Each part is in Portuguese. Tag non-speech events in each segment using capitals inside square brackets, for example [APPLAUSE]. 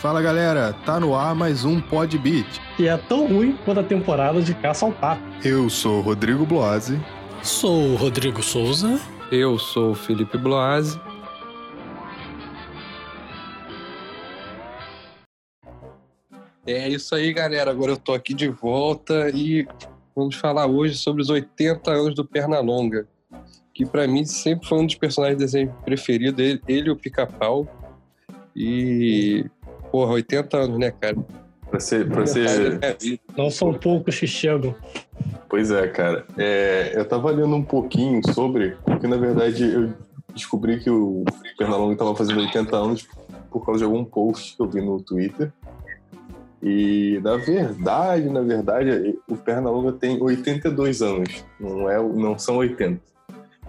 Fala galera, tá no ar mais um Pod Beat. Que é tão ruim quanto a temporada de Caça ao Pato. Eu sou o Rodrigo Bloase. Sou o Rodrigo Souza. Eu sou o Felipe Bloase. É isso aí, galera. Agora eu tô aqui de volta e vamos falar hoje sobre os 80 anos do Pernalonga, que para mim sempre foi um dos personagens de desenho preferido, ele, ele e o Pica-Pau. E, porra, 80 anos, né, cara? Pra ser, pra ser... Não são poucos que chegam. Pois é, cara. É, eu tava lendo um pouquinho sobre, porque na verdade eu descobri que o Pernalonga tava fazendo 80 anos por causa de algum post que eu vi no Twitter. E na verdade, na verdade, o Pernalonga tem 82 anos, não é, não são 80.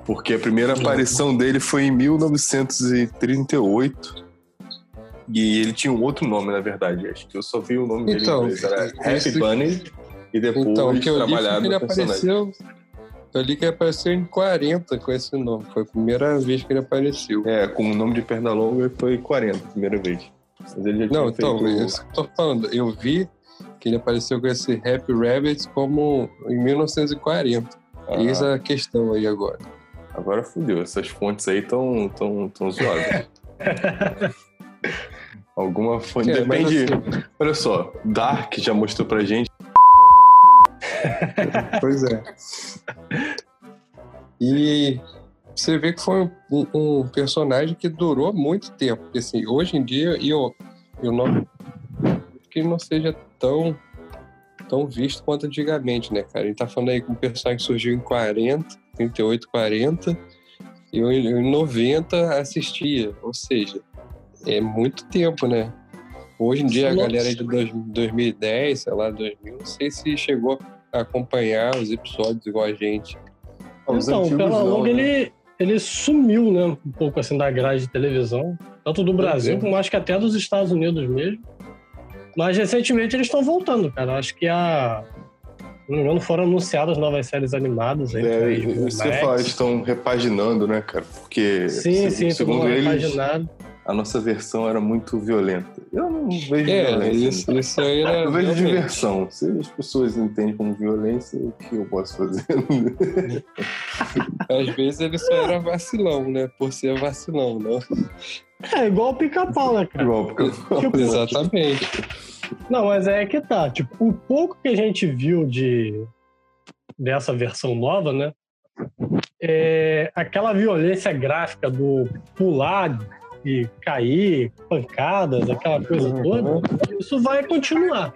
Porque a primeira aparição dele foi em 1938. E ele tinha um outro nome, na verdade. Acho que eu só vi o nome Então, dele em inglês. Era esse- Happy Bunny. E depois Então, o que eu que ele apareceu. Eu li que ele apareceu em 40 com esse nome. Foi a primeira vez que ele apareceu. É, com o nome de Pernalonga foi 40, primeira vez. Mas ele já tinha Não, então, feito... é isso que eu tô falando. Eu vi que ele apareceu com esse Happy Rabbit como em 1940. Ah, Eis a questão aí agora. Agora fudeu, essas fontes aí estão tão, tão zoadas. [LAUGHS] Alguma fonte. É, Depende. assim- Olha só, Dark já mostrou pra gente. [LAUGHS] Pois é. E você vê que foi um, um personagem que durou muito tempo. Porque, assim, hoje em dia, eu, eu não. que ele não seja tão, tão visto quanto antigamente, né, cara? A gente tá falando aí que um personagem que surgiu em 40, 38, 40, e eu em 90 assistia. Ou seja, é muito tempo, né? Hoje em dia, a galera aí de dois- 2010, sei lá, 2000, não sei se chegou a acompanhar os episódios igual a gente. Os então, o Pernalonga, não, né? ele, ele sumiu, né? Um pouco assim da grade de televisão. Tanto do Brasil, é. como acho que até dos Estados Unidos mesmo. Mas recentemente eles estão voltando, cara. Acho que a. Se não me engano, foram anunciadas novas séries animadas aí. É, falar, eles estão repaginando, né, cara? Porque, Sim, se- sim, segundo eles, repaginado. A nossa versão era muito violenta. Eu não vejo É, violência. isso, isso aí era. Eu vejo diversão. Se as pessoas entendem como violência, o que eu posso fazer? Às vezes ele só era vacilão, né? Por ser vacilão, não? É, igual o pica-pau, né, cara? Igual, eu Tipo, Exatamente. Não, mas é que tá. Tipo, o pouco que a gente viu de dessa versão nova, né? É aquela violência gráfica do pular e cair, pancadas, aquela coisa toda, isso vai continuar.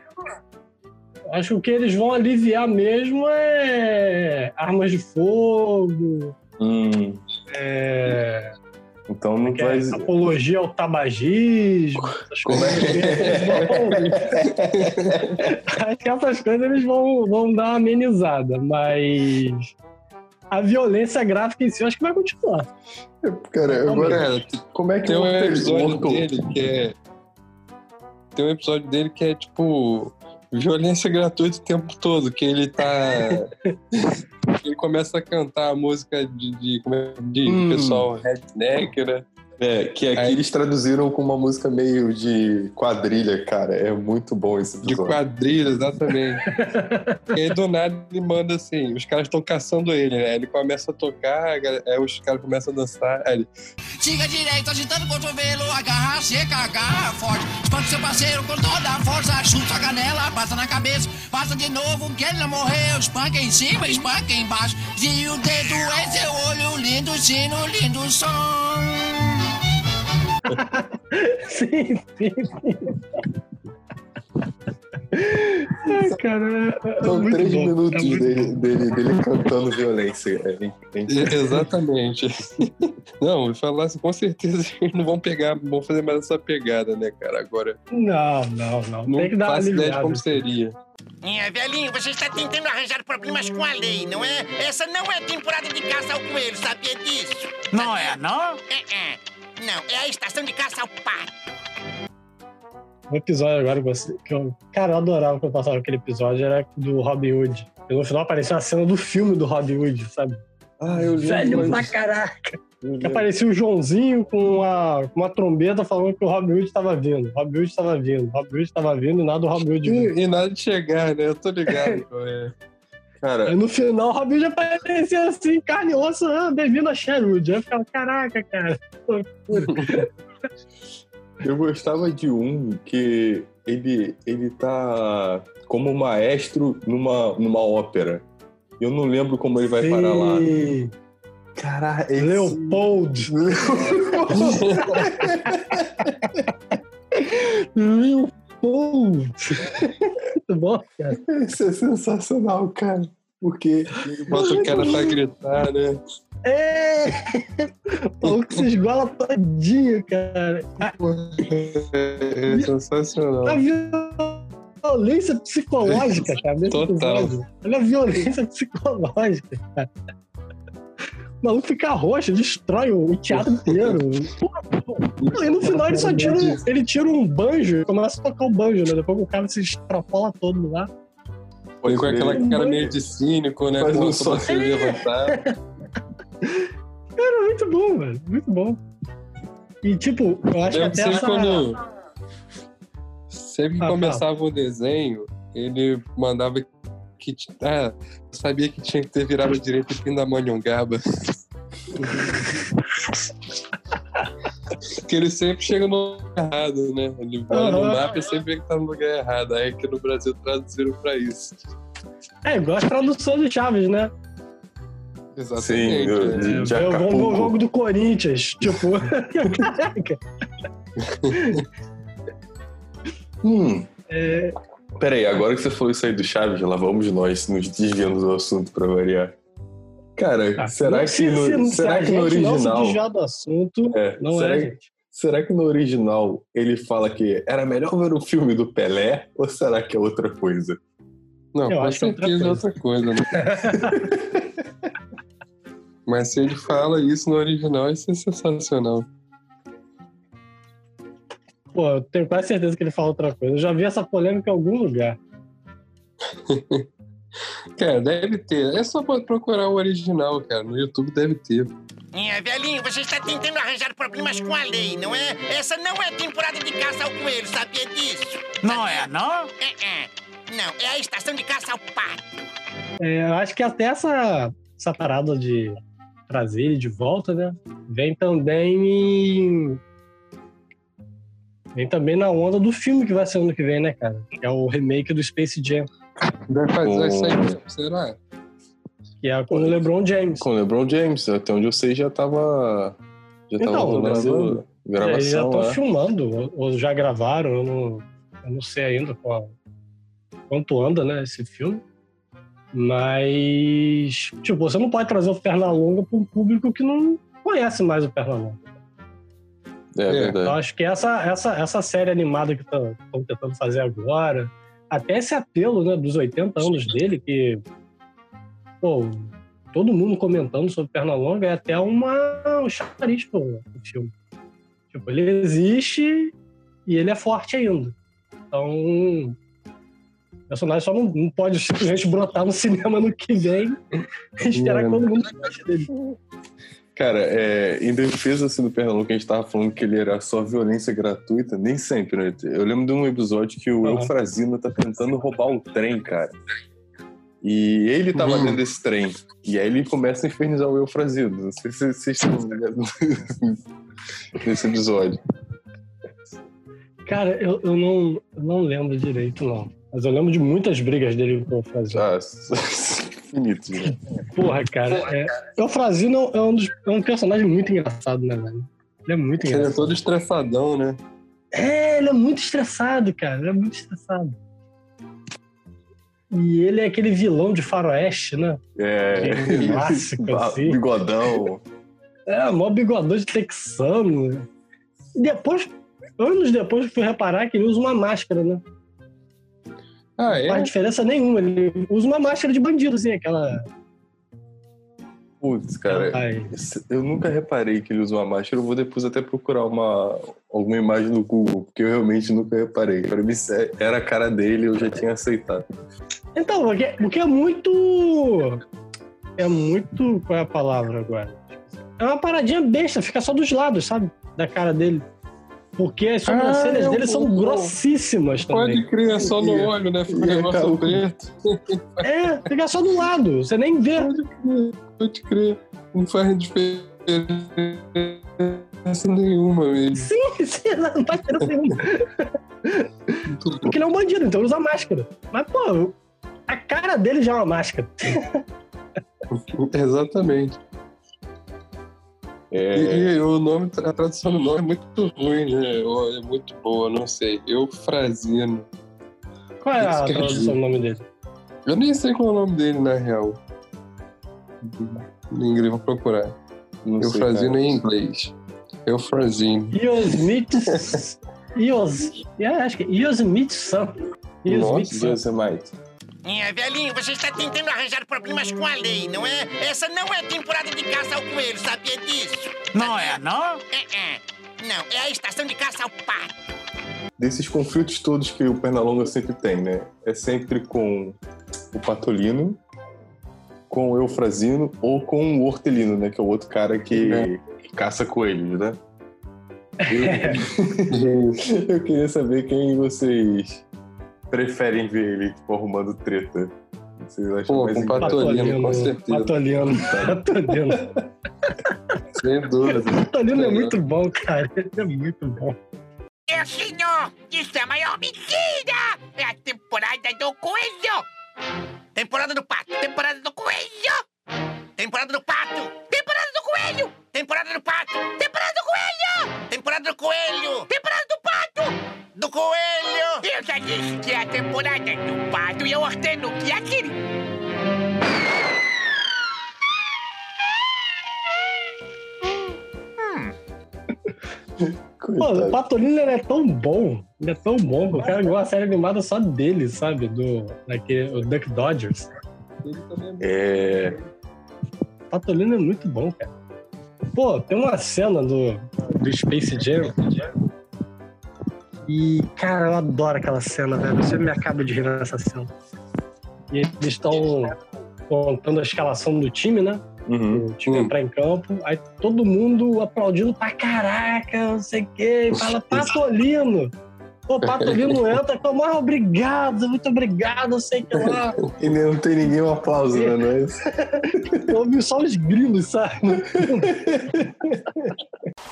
Acho que o que eles vão aliviar mesmo é armas de fogo, Hum, é, então não é vai. apologia ao tabagismo, [LAUGHS] essas coisas. Eles vão- [LAUGHS] Acho que essas coisas eles vão, vão dar uma amenizada, mas a violência gráfica em si eu acho que vai continuar. Cara, agora. Como é que tem um episódio Mortal- dele que é. Tem um episódio dele que é tipo. Violência gratuita o tempo todo, que ele tá. [LAUGHS] ele começa a cantar a música de, de, como é- de Hum. pessoal redneck, né? É, que aqui Aí- eles traduziram com uma música meio de quadrilha, cara. É muito bom esse De episódio. quadrilha, exatamente. [LAUGHS] e aí do nada ele manda assim, os caras estão caçando ele, né? Ele começa a tocar, aí os caras começam a dançar, aí ele. Siga direito, agitando o cotovelo, agarra seca, agarra forte. Espante seu parceiro com toda a força, chuta a canela, passa na cabeça, passa de novo que ele não morreu. Espanca em cima, espanca embaixo. E o dedo em seu olho, lindo sino, lindo som. [LAUGHS] Sim, sim, sim. Ai, cara, é, é São três bom, minutos é dele, dele, dele cantando violência. É, é- é- Exatamente. [LAUGHS] não, eu falar assim, com certeza [LAUGHS] eles não vão pegar, vão fazer mais essa pegada, né, cara? Agora, Não, não, não. não Tem que dar uma faço ideia de como seria. É, velhinho, você está tentando arranjar problemas com a lei, não é? Essa não é temporada de caça ao coelho, sabia disso? Não é, não? É, é. Não, é a estação de caça ao pato. Um episódio agora que, você, que eu. Cara, eu adorava quando passava aquele episódio, era do Robin Hood. E no final apareceu a cena do filme do Robin Hood, sabe? Ah, eu lembro. Velho pra caraca. Que aparecia o Joãozinho com uma, com uma trombeta falando que o Robin Hood estava vindo. Robin Hood estava vindo. Robin Hood estava vindo e nada do Robin Hood vindo. E, e nada de chegar, né? Eu tô ligado. [LAUGHS] Cara, Aí no final o Robin Hood aparecia assim, carne e osso, ah, bem-vindo a Sherwood. Aí eu ficava, caraca, cara. [LAUGHS] eu gostava de um que ele, ele tá como maestro numa, numa ópera. Eu não lembro como ele vai parar lá. Sim. Caralho, esse... Leopold. [LAUGHS] Leopold. [LAUGHS] Muito bom, cara. Esse é sensacional, cara. Porque Bota o cara pra gritar, né? É! O maluco se esgola todinho, cara. É sensacional. A violência psicológica, cara. Total. Olha a violência psicológica, cara. O maluco fica roxo, destrói o teatro inteiro. E no final ele só tira, um- ele tira um banjo e começa a tocar o banjo, né? Depois que o cara se extrapola todo lá. Foi com aquela cara meio de cínico, né? Faz Com um o som. se levantar. [LAUGHS] Cara, muito bom, velho. Muito bom. E tipo, eu acho que Lembro até sempre essa. quando. Sempre que Ah, tá. começava o desenho, ele mandava que. Ah, eu sabia que tinha que ter virado à direita e Pindamonhangaba. [LAUGHS] Porque ele sempre chega no lugar errado, né? Ele vai no Aham. mapa e sempre vê que tá no lugar errado. Aí aqui no Brasil traduziram pra isso. É, igual as traduções do Chaves, né? Exatamente. Sim, eu- é. de- ver o jogo do Corinthians. [LAUGHS] Tipo. Caraca. Hum. É, Peraí, agora que você falou isso aí do Chaves, lá vamos nós nos desviando do assunto pra variar. Cara, ah, será, não, que se- no, se- se será a que no Não se original. desviar do assunto, É, não será, é, que- gente. será que no original ele fala que era melhor ver o filme do Pelé ou será que é outra coisa? Não, Eu com acho que é outra é coisa. outra coisa, né? [LAUGHS] Mas se ele fala isso no original, isso é sensacional. Pô, eu tenho quase certeza que ele fala outra coisa. Eu já vi essa polêmica em algum lugar. [LAUGHS] Cara, deve ter. É só procurar o original, cara. No YouTube deve ter. É, velhinho, você está tentando arranjar problemas com a lei, não é? Essa não é temporada de caça ao coelho, sabia disso? Não é, não? É, é. Não, é a estação de caça ao pato. É, eu acho que até essa, essa parada de trazer ele de volta, né? Vem também em- Vem também na onda do filme que vai ser ano que vem, né, cara? Que é o remake do Space Jam, Vai fazer Oh. isso aí mesmo, será? que é com o LeBron James. Com o LeBron James, até onde eu sei já tava. Já tava Então, rolando gravando. Eles já gravação estão filmando, ou, já gravaram, eu não, eu não sei ainda qual, quanto anda, né, esse filme. Mas, tipo, você não pode trazer o Pernalonga para um público que não conhece mais o Pernalonga. É, É. Eu verdade. acho que essa, essa, essa série animada que estão tentando fazer agora, até esse apelo né, dos 80 anos dele, que pô, todo mundo comentando sobre Pernalonga, é até uma, um chariz pro, pro filme. Tipo, ele existe e ele é forte ainda. Então, o personagem só não, não pode simplesmente brotar no cinema no que vem e esperar que todo mundo goste dele. Cara, é, em defesa assim, do que a gente tava falando que ele era só violência gratuita, nem sempre, né? Eu lembro de um episódio que o Aham. Eufrazino tá tentando roubar um trem, cara. E ele tava Uhum. dentro desse trem. E aí ele começa a infernizar o Eufrazino. Não sei se vocês estão ligados [LAUGHS] nesse episódio. Cara, eu, eu, não, eu não lembro direito, não. Mas eu lembro de muitas brigas dele com o Eufrazino. Ah, [LAUGHS] infinito, né? Porra, cara. É, Eufrazino é um, dos- é um personagem muito engraçado, né, velho? Ele é muito Ele é engraçado. todo estressadão, né? É, ele é muito estressado, cara. Ele é muito estressado. E ele é aquele vilão de faroeste, né? É. Aquele clássico, [LAUGHS] assim. Bigodão. É, mó bigodão de texano. E depois, anos depois, eu fui reparar que ele usa uma máscara, né? Ah, Não é? faz diferença nenhuma. Ele usa uma máscara de bandido, assim, aquela. Putz, cara. Ai, Eu nunca reparei que ele usa uma máscara. Eu vou depois até procurar uma, alguma imagem no Google, porque eu realmente nunca reparei. Pra mim, se era a cara dele, eu já tinha aceitado. Então, porque, porque é muito. É muito. Qual é a palavra agora? é uma paradinha besta, fica só dos lados, sabe? Da cara dele. Porque as sobrancelhas Ah, eu dele são vou- grossíssimas também. Pode crer, é só no olho, né? Fica um negócio preto. [LAUGHS] É, fica só do lado, você nem vê. Pode crer, pode crer. Não faz diferença nenhuma mesmo. Sim, sim, não faz diferença nenhuma. Porque ele é um bandido, então ele usa máscara. Mas, pô, a cara dele já é uma máscara. Exatamente. É, E, e o nome, a tradução do nome é muito ruim, né? Ou É muito boa, não sei. Eufrazino. Qual é a tradução do nome dele? Eu nem sei qual é o nome dele, na real. Em inglês, vou procurar. não Eufrazino em inglês. Eufrazino. Iosmith. Ios. [LAUGHS] É, acho que é Iosmith-san. Iosmith-san. Yosemite. É, velhinho, você está tentando arranjar problemas com a lei, não é? Essa não é temporada de caça ao coelho, sabia disso? Não é, não? É, é. Não, é a estação de caça ao pato. Desses conflitos todos que o Pernalonga sempre tem, né? É sempre com o Patolino, com o Eufrazino ou com o Hortelino, né? Que é o outro cara que É. caça coelhos, né? [LAUGHS] Eu queria saber quem vocês preferem ver ele tipo, arrumando treta. Vocês acham Pô, mais com? Patolino, com certeza. Patolino. Patolino. [LAUGHS] Sem dúvida. Patolino é muito bom, cara. Ele é muito bom. É, senhor! Isso é a maior mentira! É a temporada do coelho! Temporada do pato, temporada do coelho! Temporada do pato, temporada do coelho! Temporada do pato, temporada do coelho! Temporada do coelho, temporada do pato! Eu já disse que é a temporada do pato e eu ordeno que atire! [LAUGHS] Pô, o. Patolino é tão bom. Ele é tão bom que eu quero ver uma série animada só dele, sabe? Do, daquele, o Duck Dodgers. Ele também É, Patolino é muito bom, cara. Pô, tem uma cena do, do Space Jam. E, cara, eu adoro aquela cena, velho. Você me acaba de rir nessa cena. E eles estão contando a escalação do time, né? uhum. O time entrar em campo. Aí todo mundo aplaudindo pra caraca, não sei o quê. E fala, Patolino. Pô, Patolino entra como, ah, obrigado, muito obrigado, sei que lá. E nem- não tem ninguém um aplauso, né? Não é isso? Ouvi só os grilos, sabe?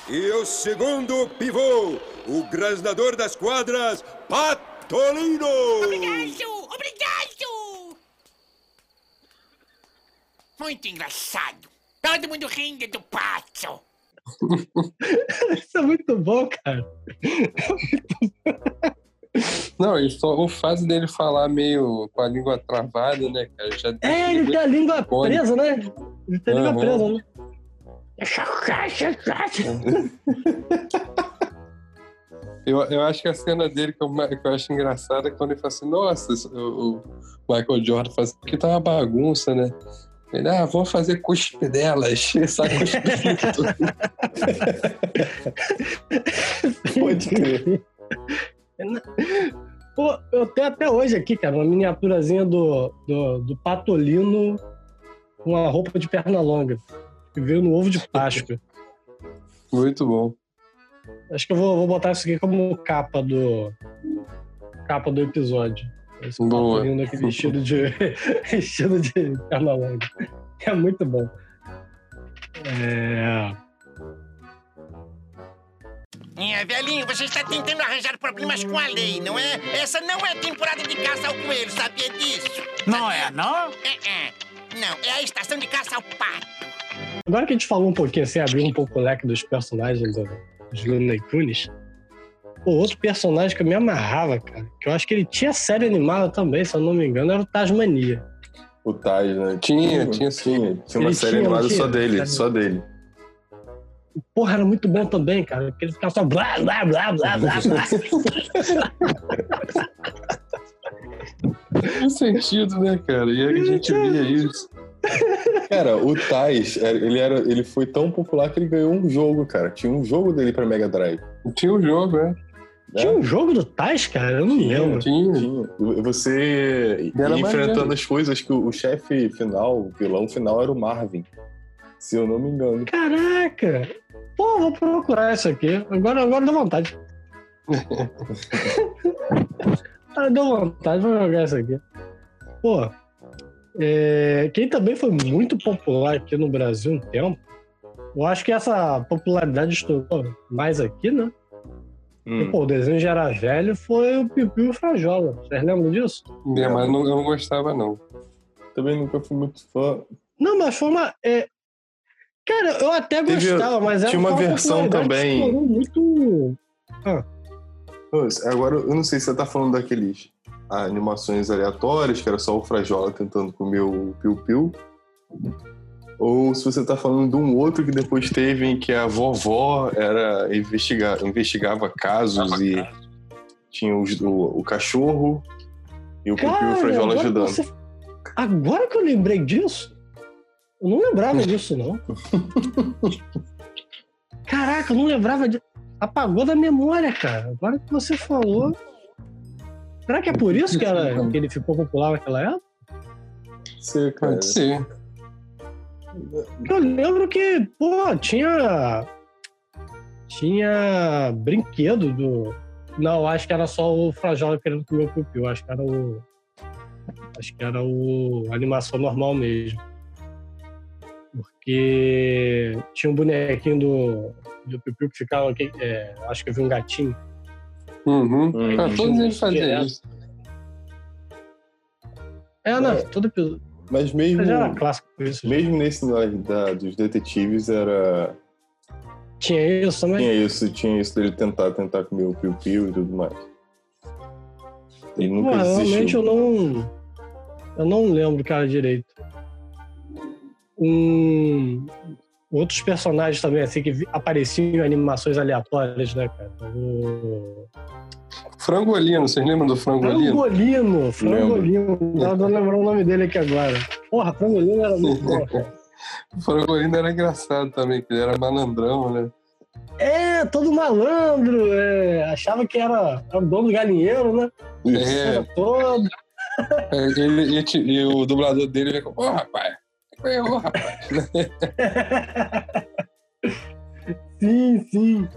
E o segundo pivô, o grasnador das quadras, Patolino! Obrigado! Obrigado! Muito engraçado. Todo mundo rindo do pato. [LAUGHS] Isso é muito bom, cara. Não, e só o fato dele falar meio com a língua travada, né, cara? Já É, ele tem a língua Pode. presa, né? Ele tem a língua Aham. presa, né? Eu, eu acho que a cena dele que eu, que eu acho engraçada é quando ele fala assim, nossa, o, o Michael Jordan fala assim, que tá uma bagunça, né? Ele, ah, vou fazer cuspe delas. [LAUGHS] Sai cuspindo. [LAUGHS] Pode crer. Pô, eu tenho até hoje aqui, cara, uma miniaturazinha do, do, do Patolino com a roupa de perna longa. Que veio no ovo de Páscoa. [LAUGHS] Muito bom. Acho que eu vou, vou botar isso aqui como capa do capa do episódio. Esse Boa. Patolino aqui vestido de [LAUGHS] vestido de perna longa. É muito bom. É... É, velhinho, você está tentando arranjar problemas com a lei, não é? Essa não é temporada de caça ao coelho, sabia disso? Não é, não? É, é. Não, é a estação de caça ao pato. Agora que a gente falou um pouquinho assim, abriu um pouco o leque dos personagens do, dos Looney Tunes. O outro personagem que eu me amarrava, cara, que eu acho que ele tinha série animada também, se eu não me engano, era o Tasmania. O Taj, né? Tinha, tinha sim. Tinha, tinha uma Ele série tinha, animada tinha? só dele, Série- só dele. Porra, era muito bom também, cara. Porque ele ficava só blá, blá, blá, blá, blá, blá. [LAUGHS] Faz sentido, né, cara? E a gente via isso. Cara, o Taj, ele, era, ele foi tão popular que ele ganhou um jogo, cara. Tinha um jogo dele pra Mega Drive. Tinha um jogo, né? Tinha um jogo do Tais, cara? Eu não lembro. Tinha. Tinha. Você ia enfrentando as coisas que o, o chefe final, o vilão final era o Marvin. Se eu não me engano. Caraca! Pô, vou procurar isso aqui. Agora, agora deu vontade. [LAUGHS] ah, deu vontade, vou jogar isso aqui. Pô, é, quem também foi muito popular aqui no Brasil um tempo, eu acho que essa popularidade estourou mais aqui, né? Hum. Pô, o desenho já era velho, foi o Piu Piu e o Frajola. Vocês lembram disso? É, mas não- eu não gostava, não. Também nunca fui muito fã. Não, mas foi uma. é, Cara, eu até Teve- gostava, mas era tinha uma foi versão também. muito. Pô, Agora, eu não sei se você tá falando daqueles animações aleatórias, que era só o Frajola tentando comer o piu-piu. Ou se você tá falando de um outro que depois teve em que a vovó era investiga, investigava casos e tinha os- o, o cachorro e o piu-piu e o Cara, Frajola ajudando. você- agora que eu lembrei disso, eu não lembrava [LAUGHS] disso, não. Caraca, eu não lembrava disso. Apagou da memória, cara. Agora que você falou. Será que é por isso que, ela- que ele ficou popular naquela época? Você, cara. Pode ser. Eu lembro que, pô, tinha. Tinha brinquedo do. Não, acho que era só o Frajola querendo comer o piu Acho que era o. Acho que era o. a animação normal mesmo. Porque tinha um bonequinho do. Do Piu que ficava. aqui, é, acho que eu vi um gatinho. Uhum. Hum. Ah, todos eles faziam isso. É, não, É. todo episódio. Mas mesmo, Mas era clássico isso. mesmo nesse lá da, dos detetives era. Tinha isso também? Tinha isso, tinha isso dele tentar, tentar comer o piu-piu e tudo mais. Ele nunca Pô, realmente eu não. Eu não lembro, cara, direito. Um, outros personagens também, assim, que apareciam em animações aleatórias, né, cara? O. Frangolino, vocês lembram do Frangolino? Frangolino! Frangolino! Não tô lembrando o nome dele aqui agora. Porra, Frangolino era muito bom. O [LAUGHS] Frangolino era engraçado também, que ele era malandrão, né? É, todo malandro, é, achava que era, era o dono do galinheiro, né? É, todo. é, ele, e, e o dublador dele veio com, ô rapaz, é, ô rapaz. [LAUGHS] Sim, sim.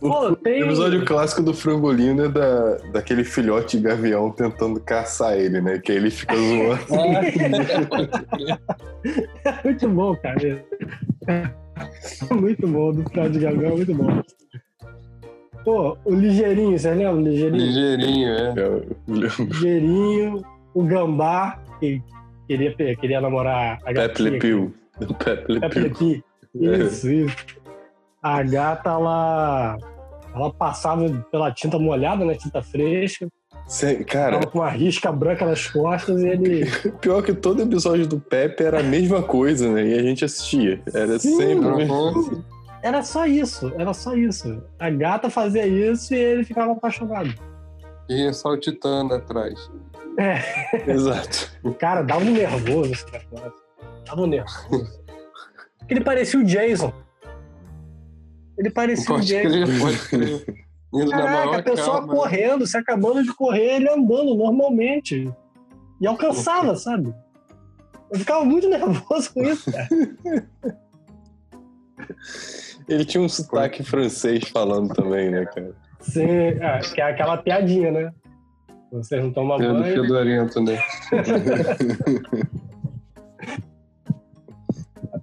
Pô, [LAUGHS] tem. O episódio clássico do frangolino é da, daquele filhote de gavião tentando caçar ele, né? Que aí ele fica zoando. [LAUGHS] [LAUGHS] Muito bom, cara. Muito bom, do final de Gabriel, muito bom. Pô, o Ligeirinho, vocês lembram? O Ligeirinho? Ligeirinho, é. Ligeirinho, o Gambá, que queria, queria namorar a Pepe. Le Pew. Pepe Le Pew. Isso, isso. A gata, ela, ela passava pela tinta molhada, né? Tinta fresca. Cara, Tava com uma risca branca nas costas e ele... [LAUGHS] pior que todo episódio do Pepe era a mesma coisa, né? E a gente assistia. Era Sim. sempre. Uhum. Era só isso, era só isso. A gata fazia isso e ele ficava apaixonado. E saltitando atrás. Exato. O cara dava um nervoso esse negócio. Dava um nervoso. Porque ele parecia o Jason. Ele parecia. Indo na Caraca, a pessoa calma. correndo, se acabando de correr, ele andando normalmente. E alcançava, sabe? Eu ficava muito [LAUGHS] nervoso com isso, cara. Ele tinha um sotaque francês falando também, né, cara? Sim, é, que é aquela piadinha, né? Vocês não tomam Pedro banho. Fedorento, né? [LAUGHS]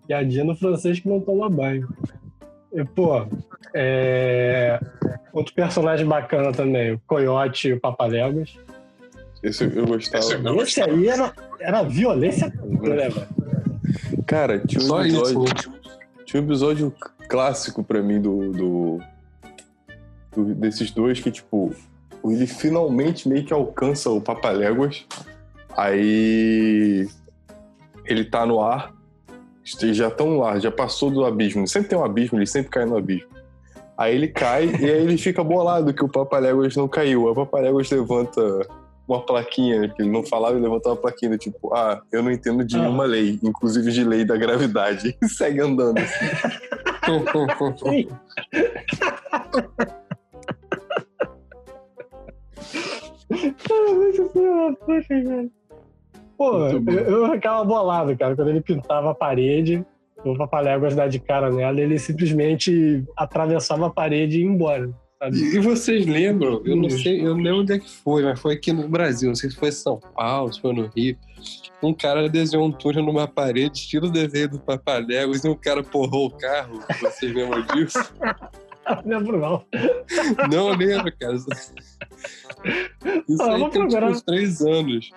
Piadinha no francês que não toma banho. E, pô, é... outro personagem bacana também, o Coyote e o Papaléguas. Esse eu gostava. Esse aí era, era violência pura, né, velho? Cara, tinha um Só episódio. isso. Tinha um episódio clássico pra mim do, do- do- desses dois que, tipo, ele finalmente meio que alcança o Papaléguas. Aí ele tá no ar. Já estão ar, já passou do abismo. Sempre tem um abismo, ele sempre cai no abismo. Aí ele cai e aí ele fica bolado que o Papaléguas não caiu. Aí o Papaléguas levanta uma plaquinha, que ele não falava, ele levanta uma plaquinha, tipo, ah, eu não entendo de Ah. nenhuma lei, inclusive de lei da gravidade. E [LAUGHS] segue andando. Sim. Cara, muito filho da puta, cara. Pô, eu, ficava bolado, cara, quando ele pintava a parede, o Papaléguas dar de cara nela, ele simplesmente atravessava a parede e ia embora. Sabe? E vocês lembram? Eu não sei, eu não lembro onde é que foi, mas foi aqui no Brasil. Não sei se foi em São Paulo, se foi no Rio. Um cara desenhou um túnel numa parede, estilo desenho do Papaléguas, e um cara porrou o carro. Vocês lembram disso? [LAUGHS] Não lembro não. Não lembro, cara. Isso Ah, aí tem tipo uns três anos.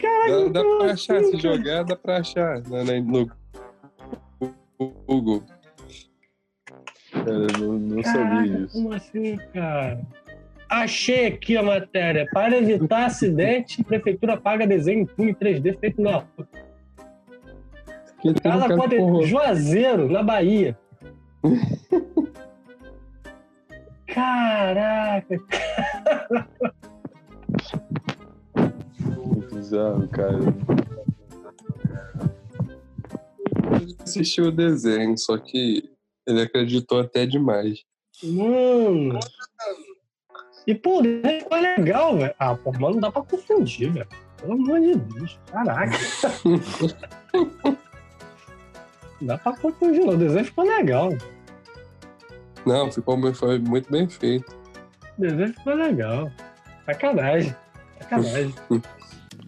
Dá, dá pra achar, se jogar, dá pra achar né, né, no Google. Cara, eu não, não sabia Caraca, disso. como assim, cara? Achei aqui a matéria. Para evitar acidente, prefeitura paga desenho em punho 3D feito na rua. Casa pode porrou. Juazeiro, na Bahia. [LAUGHS] Caraca, bizarro, cara. assistiu o desenho, só que ele acreditou até demais. mano. E, pô, ficou legal, velho. Ah, pô, mas não dá pra confundir, velho. Pelo amor de Deus. Caraca. não [LAUGHS] dá pra confundir, não. O desenho ficou legal. Não, ficou foi muito bem feito. O desenho ficou legal. Sacanagem. Sacanagem. [LAUGHS]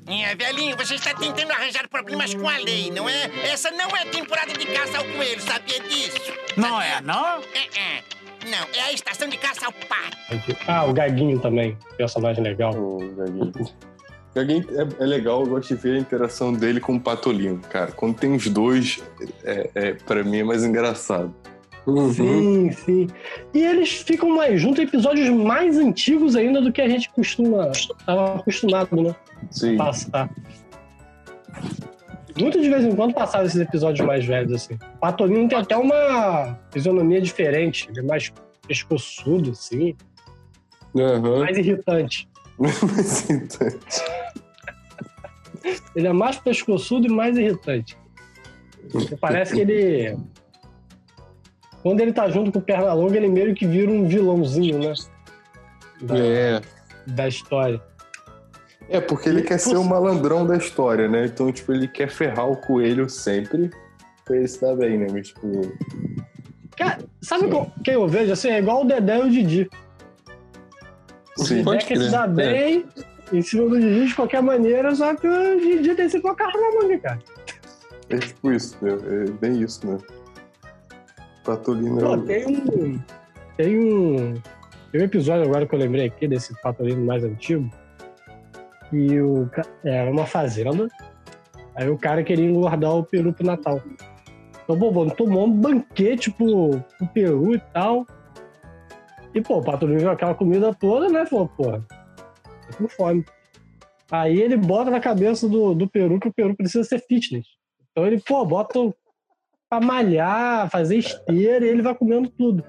É, velhinho, você está tentando arranjar problemas com a lei, não é? Essa não é temporada de caça ao coelho, sabia disso? Não é, não? É, é. Não, é a estação de caça ao pato. Ah, o Gaguinho também. Personagem legal. O Gaguinho. Gaguinho é, é legal, eu gosto de ver a interação dele com o Patolino, cara. Quando tem os dois, é, é, pra mim é mais engraçado. Uhum. Sim, sim. E eles ficam mais juntos em episódios mais antigos ainda do que a gente costuma. Tava acostumado, né? Sim. Passar. Muito de vez em quando passava esses episódios mais velhos, assim. O Patolino tem até uma fisionomia diferente. Ele é mais pescoçudo, assim. Aham. Mais irritante. [LAUGHS] Mas, então, Ele é mais pescoçudo e mais irritante. Parece que ele. Quando ele tá junto com o Pernalonga, ele meio que vira um vilãozinho, né? Da, É. da história. É, porque ele E quer ser o malandrão da história, né? Então, tipo, ele quer ferrar o coelho sempre pra ele se dar bem, né? Mas, tipo, Cara, sabe qual- quem eu vejo? Assim, é igual o Dedé e o Didi. O Sim. Dedé Pode quer se dar é. bem em cima do Didi de qualquer maneira, só que o Didi tem sempre uma carta na manga, cara. é tipo isso, né? É bem isso, né? Patolino é Pô, tem um. Tem um. Tem um episódio agora que eu lembrei aqui desse patolino mais antigo. E o. Era uma fazenda. Aí o cara queria engordar o peru pro Natal. Então, pô, vamos tomar um banquete pro, pro peru e tal. E, pô, o patolino viu aquela comida toda, né? Falou, pô, tô com fome. Aí ele bota na cabeça do, do peru que o peru precisa ser fitness. Então ele, pô, bota pra malhar, fazer esteira, e ele vai comendo tudo.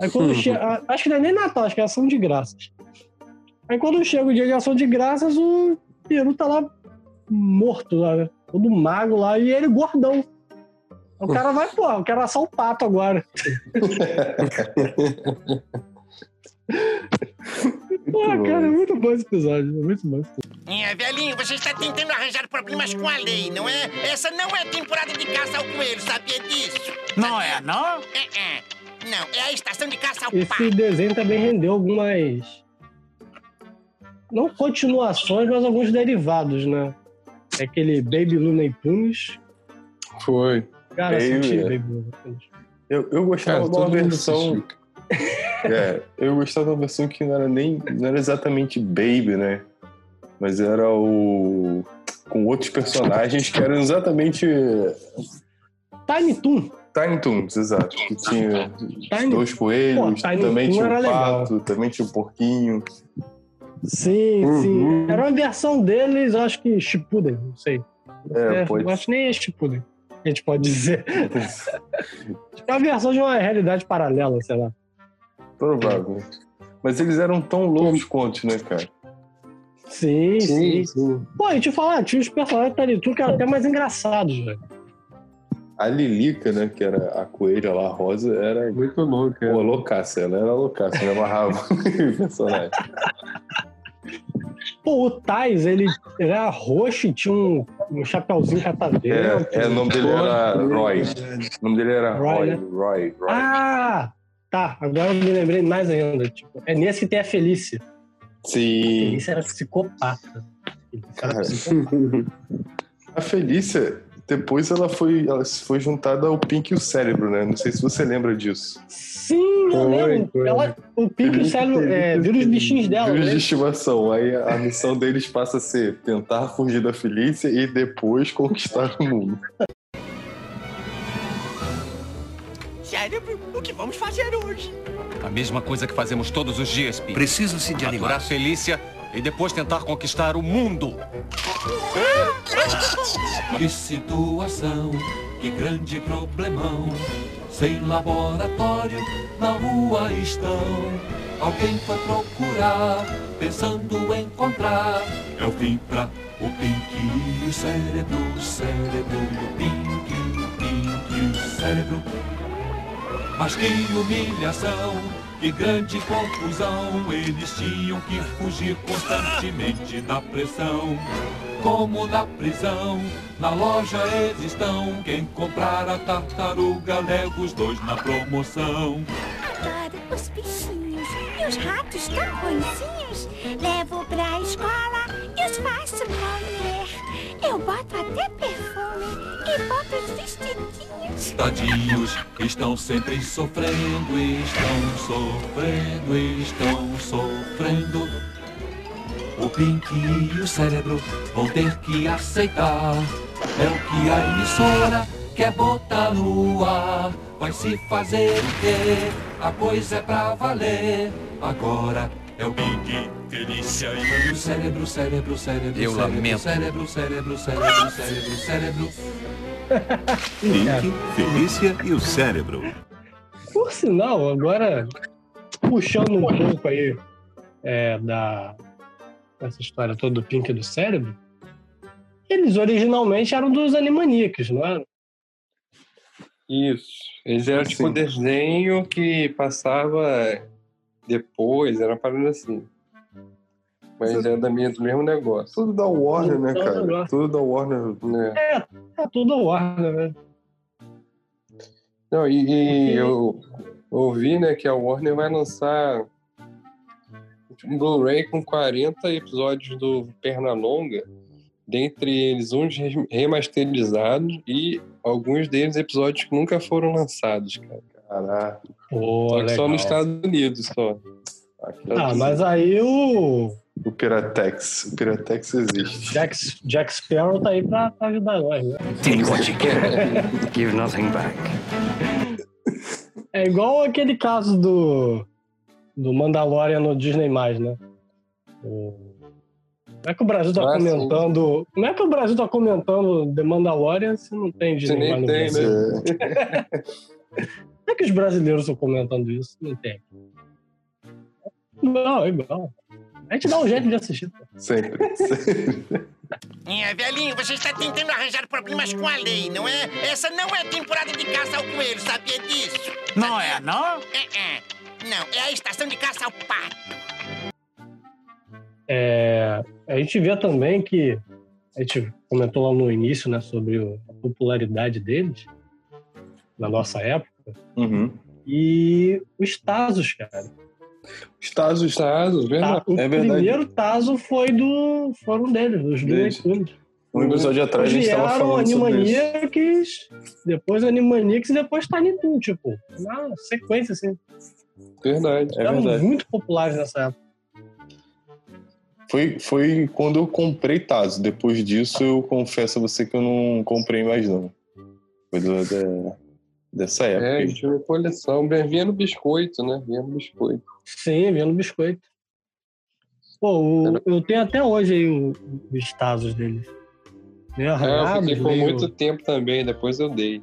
Aí quando chega. Acho que não é nem Natal, acho que é ação de graças. Aí quando chega o dia de ação de graças, o peru tá lá morto, lá, né? todo magro lá, e ele gordão. O cara vai, pô, eu quero assar o pato agora. [LAUGHS] Pô, cara, é muito bom esse episódio, é muito bom. esse episódio. É, velhinho, você está tentando arranjar problemas com a lei, não é? Essa não é temporada de caça ao coelho, sabia disso? Não é, não? É, é. Não, é a estação de caça ao Esse desenho também rendeu algumas. Não continuações, mas alguns derivados, né? É aquele Baby Looney Tunes. Foi. Cara, Baby, assisti é. Baby Looney Tunes. Eu, eu gostava Cara, de uma versão... [LAUGHS] É, eu gostava de uma versão que não era nem... Não era exatamente Baby, né? Mas era o... Com outros personagens que eram exatamente... Tiny Toon. Tiny Toons, exato. Que tinha Tiny- dois coelhos, Pô, também Toon tinha era o legal. pato, também tinha o porquinho. Sim, Uhum. sim. Era uma versão deles, acho que Shippuden, não sei. É, É, pode eu acho que nem é Shippuden, a gente pode dizer. [LAUGHS] É uma versão de uma realidade paralela, sei lá. Provável. Mas eles eram tão loucos quanto, né, cara? Sim, sim. Sim, sim. Pô, e te falar, tinha os personagens da Toon que eram até mais engraçados, velho. A Lilica, né, que era a coelha lá, a rosa, era Muito louco, é. Pô, loucaça, ela era loucaça, me amarrava [LAUGHS] o personagem. Pô, o Tais, ele era roxo e tinha um, um chapeuzinho catavento. É, é, o nome dele era Roy. O nome dele era Roy, Roy. né? Roy, Roy. Ah! Tá, agora eu me lembrei mais ainda. Tipo, é nesse que tem a Felícia. Sim. Felícia era psicopata. Era Cara. psicopata. [LAUGHS] A Felícia, depois ela foi, ela foi juntada ao Pink e o Cérebro, né? Não sei se você lembra disso. Sim, eu Foi, lembro. foi. Ela, o Pink e o cérebro é, vira os bichinhos dela. De né? estimação. Aí a a missão deles passa a ser tentar fugir da Felícia e depois conquistar o mundo. Cérebro, o que vamos fazer hoje? A mesma coisa que fazemos todos os dias, Pi. Precisa-se de Aturar animais. Felícia e depois tentar conquistar o mundo. Que situação, que grande problemão. Sem laboratório, na rua estão. Alguém foi procurar, pensando em encontrar. É o fim pra o Pink e o cérebro, o cérebro do Pink, o Pink e o cérebro. Mas que humilhação, que grande confusão. Eles tinham que fugir constantemente da pressão. Como na prisão, na loja eles estão. Quem comprar a tartaruga leva os dois na promoção. Adoro os bichinhos e os ratos tão bonzinhos. Levo pra escola e os faço comer. Eu boto até perfume e boto os. Tadinhos estão sempre sofrendo, estão sofrendo, estão sofrendo. O Pink e o cérebro vão ter que aceitar. É o que a emissora quer botar no ar. Vai se fazer o quê? A coisa é pra valer. Agora é o Pink, Felícia e o cérebro, cérebro, cérebro, Eu cérebro, lamento. cérebro, cérebro, cérebro, cérebro, cérebro. Pink, Felícia e o cérebro. Por sinal, agora puxando um pouco aí é, da essa história toda do Pink e do cérebro, eles originalmente eram dos Animaniacs, não é? Isso. Eles eram tipo Sim. desenho que passava depois, era uma parada assim. Mas é da minha, do mesmo negócio. Tudo da Warner, né, Tudo cara? Tudo da Warner. né? É tudo Warner, né? Não, e, e eu ouvi, né, que a Warner vai lançar um Blu-ray com 40 episódios do Pernalonga, dentre eles uns re- remasterizados e alguns deles episódios que nunca foram lançados, cara. Caraca. Pô, Só que só nos Estados Unidos, só. Ah, mas aí o O Piratex. O Piratex existe. Jack, Jack Sparrow tá aí pra, pra ajudar nós, né? Take what you get. Give nothing back. É igual aquele caso do, do Mandalorian no Disney+, né? O- Como é que o Brasil tá Ah, sim. comentando... Como é que o Brasil tá comentando The Mandalorian se não tem Disney+, nem no tem, Brasil? né? Como é que os brasileiros estão comentando isso? Não tem. Não, é igual. A gente dá um jeito de assistir. Sempre. [LAUGHS] sempre. É, velhinho, você está tentando arranjar problemas com a lei, não é? Essa não é temporada de caça ao coelho, sabia disso? Não é, não? É, é. Não, é a estação de caça ao pato. É, a gente vê também que a gente comentou lá no início, né, sobre a popularidade deles na nossa época Uhum. e os Tazos, cara. Os Tazos. Tá, verdade. o é verdade. primeiro Tazo foi do foram deles, dos Deles. Tunes. Um episódio atrás a Depois gente tava vieram falando sobre isso. Animaniacs, depois Animaniacs e depois Tiny Toon, tipo, na sequência assim. Verdade. É Eram verdade. muito populares nessa época. Foi, foi quando eu comprei Tazo. Depois disso, eu confesso a você que eu não comprei mais, não. Foi do- da- dessa época. É, aí. tinha uma coleção. Vinha no biscoito, né? Vinha no biscoito. Sim, vinha no biscoito. Pô, o- eu tenho até hoje aí o- os Tazos deles. Meio Ah, eu fiquei por meio- muito tempo também, depois eu dei.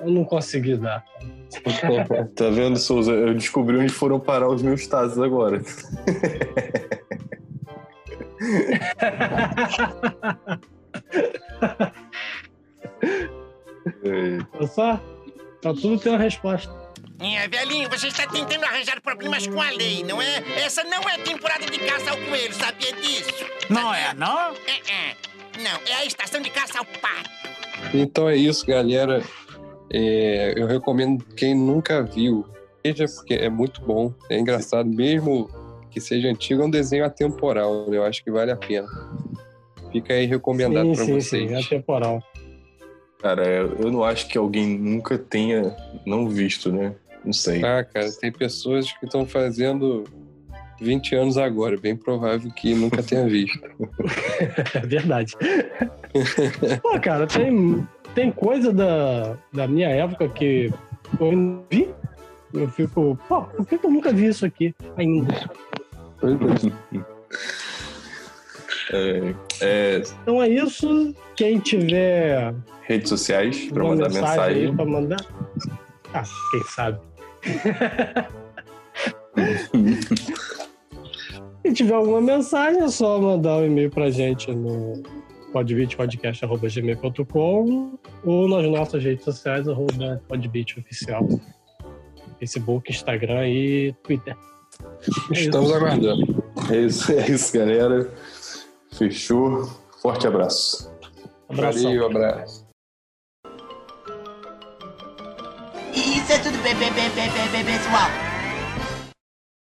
Eu não consegui dar. [LAUGHS] Tá vendo, Souza? Eu descobri onde foram parar os meus Tazos agora. [LAUGHS] É, só, tá tudo tem uma resposta. É, velhinho, você está tentando arranjar problemas com a lei, não é? Essa não é temporada de caça ao coelho, sabia disso? Não é, não? É, é. Não, é a estação de caça ao pato. Então é isso, galera. É, eu recomendo quem nunca viu, veja porque é muito bom, é engraçado, mesmo que seja antigo, é um desenho atemporal, né? eu acho que vale a pena. Fica aí recomendado para vocês. sim, é temporal. Cara, eu eu não acho que alguém nunca tenha não visto, né? Não sei. Ah, cara, tem pessoas que estão fazendo 20 anos agora, bem provável que nunca tenha visto. [LAUGHS] É verdade. Pô, cara, tem, tem coisa da, da minha época que eu não vi. Eu fico, pô, por que eu nunca vi isso aqui ainda? É, é, Então é isso. Quem tiver redes sociais para mandar aí mensagem. pra mandar. Ah, quem sabe. [LAUGHS] Se tiver alguma mensagem, é só mandar um e-mail pra gente no podbeatpodcast.gmail.com ou nas nossas redes sociais, arroba podbeatoficial. Facebook, Instagram e Twitter. Estamos aguardando. É isso, é isso, galera. Fechou. Forte abraço. Abração. Valeu, abraço. Isso é tudo bem, bem, bem, bem, bem, bem, pessoal.